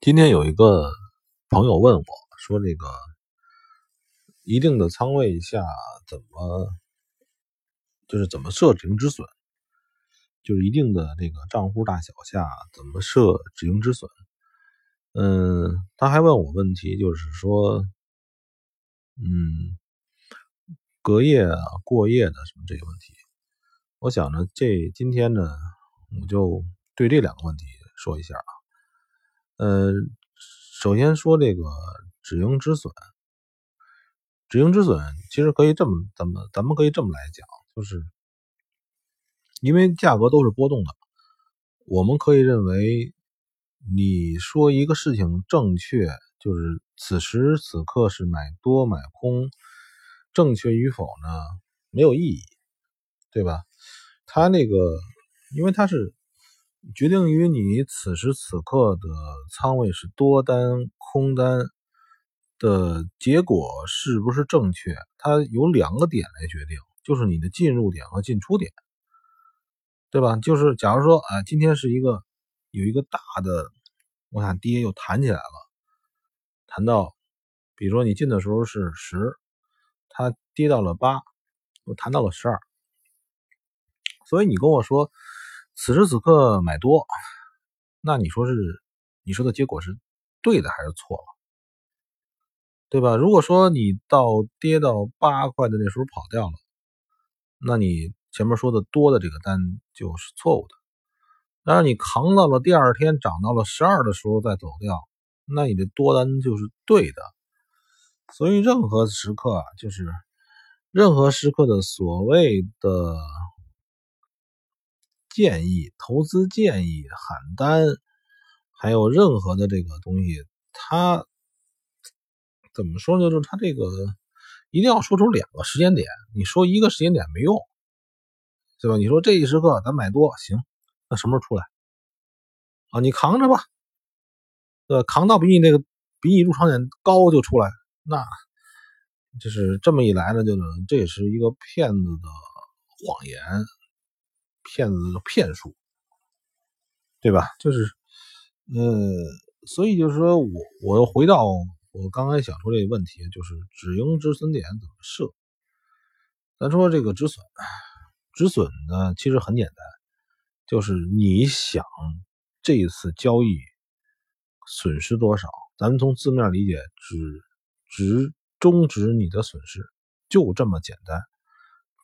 今天有一个朋友问我说：“这个一定的仓位下怎么就是怎么设止盈止损？就是一定的这个账户大小下怎么设止盈止损？”嗯，他还问我问题，就是说，嗯，隔夜啊、过夜的什么这些问题。我想呢，这今天呢，我就对这两个问题说一下啊。呃，首先说这个止盈止损，止盈止损其实可以这么，咱们咱们可以这么来讲，就是因为价格都是波动的，我们可以认为，你说一个事情正确，就是此时此刻是买多买空，正确与否呢，没有意义，对吧？它那个，因为它是。决定于你此时此刻的仓位是多单、空单的结果是不是正确？它有两个点来决定，就是你的进入点和进出点，对吧？就是假如说，啊，今天是一个有一个大的往下跌，又弹起来了，弹到，比如说你进的时候是十，它跌到了八，又弹到了十二，所以你跟我说。此时此刻买多，那你说是你说的结果是对的还是错了？对吧？如果说你到跌到八块的那时候跑掉了，那你前面说的多的这个单就是错误的。但是你扛到了第二天涨到了十二的时候再走掉，那你的多单就是对的。所以任何时刻啊，就是任何时刻的所谓的。建议投资建议喊单，还有任何的这个东西，它怎么说呢？就是它这个一定要说出两个时间点，你说一个时间点没用，对吧？你说这一时刻咱买多行，那什么时候出来啊？你扛着吧，对吧？扛到比你那个比你入场点高就出来，那就是这么一来呢，就是这也是一个骗子的谎言。骗子的骗术，对吧？就是，呃，所以就是说我，我回到我刚才想说这个问题，就是止盈止损点怎么设？咱说这个止损，止损呢其实很简单，就是你想这一次交易损失多少，咱们从字面理解，止止终止你的损失，就这么简单，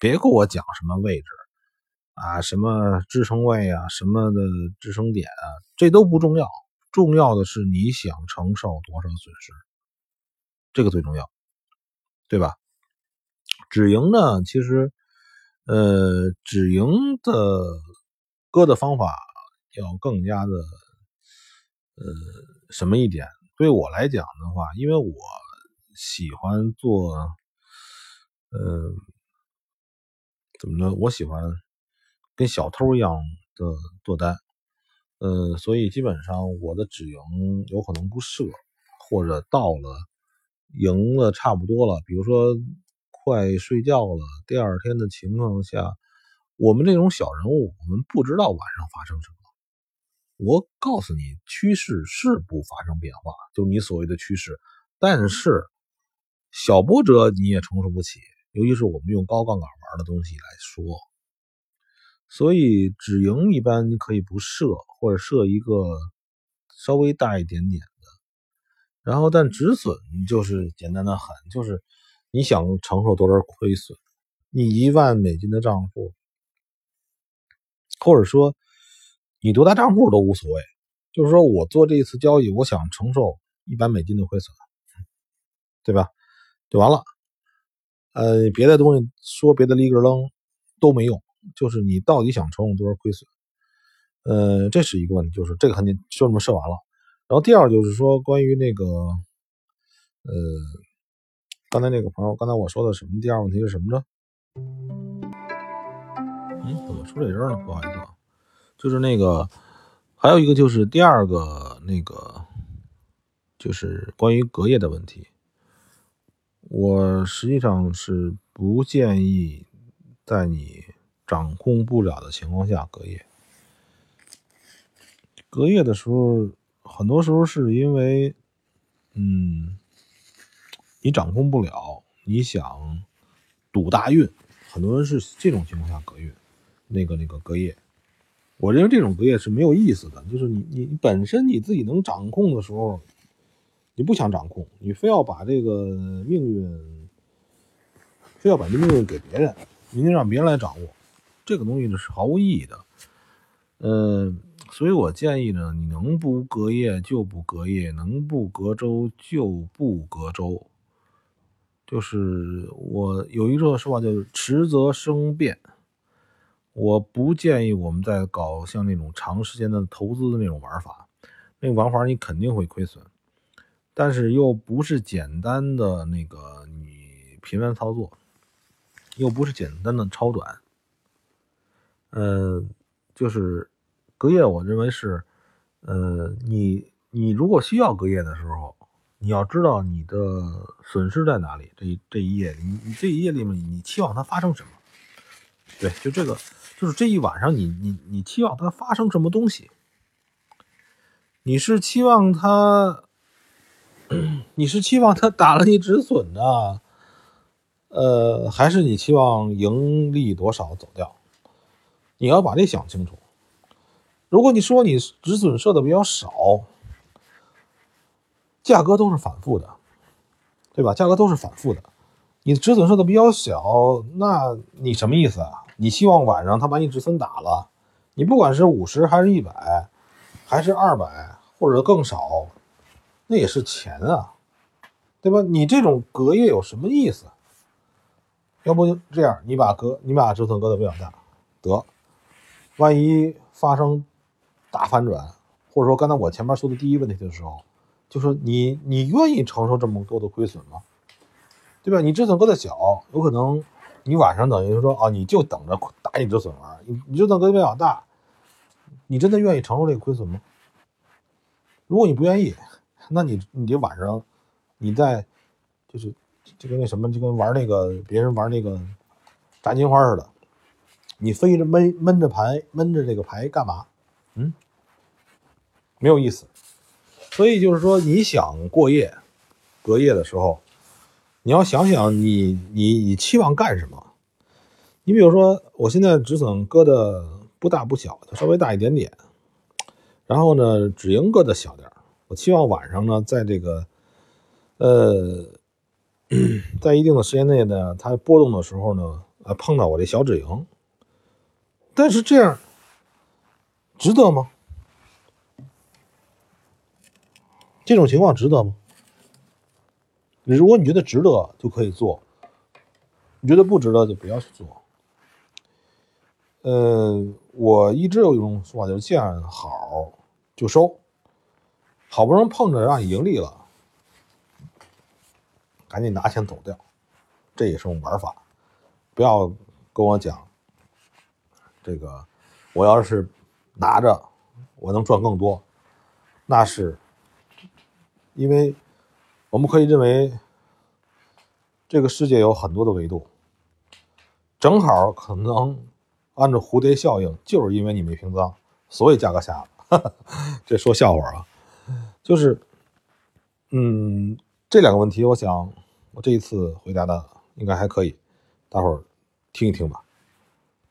别跟我讲什么位置。啊，什么支撑位啊，什么的支撑点啊，这都不重要，重要的是你想承受多少损失，这个最重要，对吧？止盈呢，其实，呃，止盈的割的方法要更加的，呃，什么一点？对我来讲的话，因为我喜欢做，呃，怎么着？我喜欢。跟小偷一样的做单，呃，所以基本上我的止盈有可能不设，或者到了赢了差不多了，比如说快睡觉了，第二天的情况下，我们这种小人物，我们不知道晚上发生什么。我告诉你，趋势是不发生变化，就你所谓的趋势，但是小波折你也承受不起，尤其是我们用高杠杆玩的东西来说。所以止盈一般你可以不设，或者设一个稍微大一点点的。然后，但止损就是简单的很，就是你想承受多少亏损，你一万美金的账户，或者说你多大账户都无所谓。就是说我做这一次交易，我想承受一百美金的亏损，对吧？就完了。呃，别的东西说别的立个扔都没用。就是你到底想承受多少亏损？呃，这是一个问题，就是这个很简，就这么设完了。然后第二就是说，关于那个，呃，刚才那个朋友，刚才我说的什么？第二问题是什么呢？嗯，怎么出这声了？不好意思，啊，就是那个，还有一个就是第二个那个，就是关于隔夜的问题。我实际上是不建议在你。掌控不了的情况下，隔夜，隔夜的时候很多时候是因为，嗯，你掌控不了，你想赌大运，很多人是这种情况下隔运，那个那个隔夜。我认为这种隔夜是没有意思的，就是你你本身你自己能掌控的时候，你不想掌控，你非要把这个命运，非要把这命运给别人，明天让别人来掌握，这个东西呢是毫无意义的。呃，所以我建议呢，你能不隔夜就不隔夜，能不隔周就不隔周。就是我有一个说法，就是迟则生变。我不建议我们在搞像那种长时间的投资的那种玩法，那个玩法你肯定会亏损，但是又不是简单的那个你频繁操作，又不是简单的超短，呃，就是隔夜，我认为是，呃，你你如果需要隔夜的时候，你要知道你的损失在哪里，这这一夜，你你这一夜里面你期望它发生什么？对，就这个。就是这一晚上，你你你期望它发生什么东西？你是期望它，你是期望它打了你止损呢？呃，还是你期望盈利多少走掉？你要把这想清楚。如果你说你止损设的比较少，价格都是反复的，对吧？价格都是反复的，你止损设的比较小，那你什么意思啊？你希望晚上他把你止损打了，你不管是五十还是一百，还是二百或者更少，那也是钱啊，对吧？你这种隔夜有什么意思？要不就这样，你把隔你把止损隔的比较大，得，万一发生大反转，或者说刚才我前面说的第一问题的时候，就说你你愿意承受这么多的亏损吗？对吧？你止损搁的小，有可能。你晚上等于说啊，你就等着打你止损玩，你你就等隔比较大，你真的愿意承受这个亏损吗？如果你不愿意，那你你这晚上，你在就是就跟那什么，就跟玩那个别人玩那个炸金花似的，你飞着闷闷着牌闷着这个牌干嘛？嗯，没有意思。所以就是说，你想过夜隔夜的时候。你要想想，你你你期望干什么？你比如说，我现在止损搁的不大不小，就稍微大一点点。然后呢，止盈搁的小点我期望晚上呢，在这个呃，在一定的时间内呢，它波动的时候呢，呃，碰到我这小止盈。但是这样值得吗？这种情况值得吗？如果你觉得值得，就可以做；你觉得不值得，就不要去做。嗯，我一直有一种说法，就是见好就收，好不容易碰着让你盈利了，赶紧拿钱走掉，这也是种玩法。不要跟我讲这个，我要是拿着，我能赚更多，那是因为。我们可以认为，这个世界有很多的维度，正好可能按照蝴蝶效应，就是因为你没平仓，所以价格下了。这说笑话啊，就是，嗯，这两个问题，我想我这一次回答的应该还可以，大伙儿听一听吧。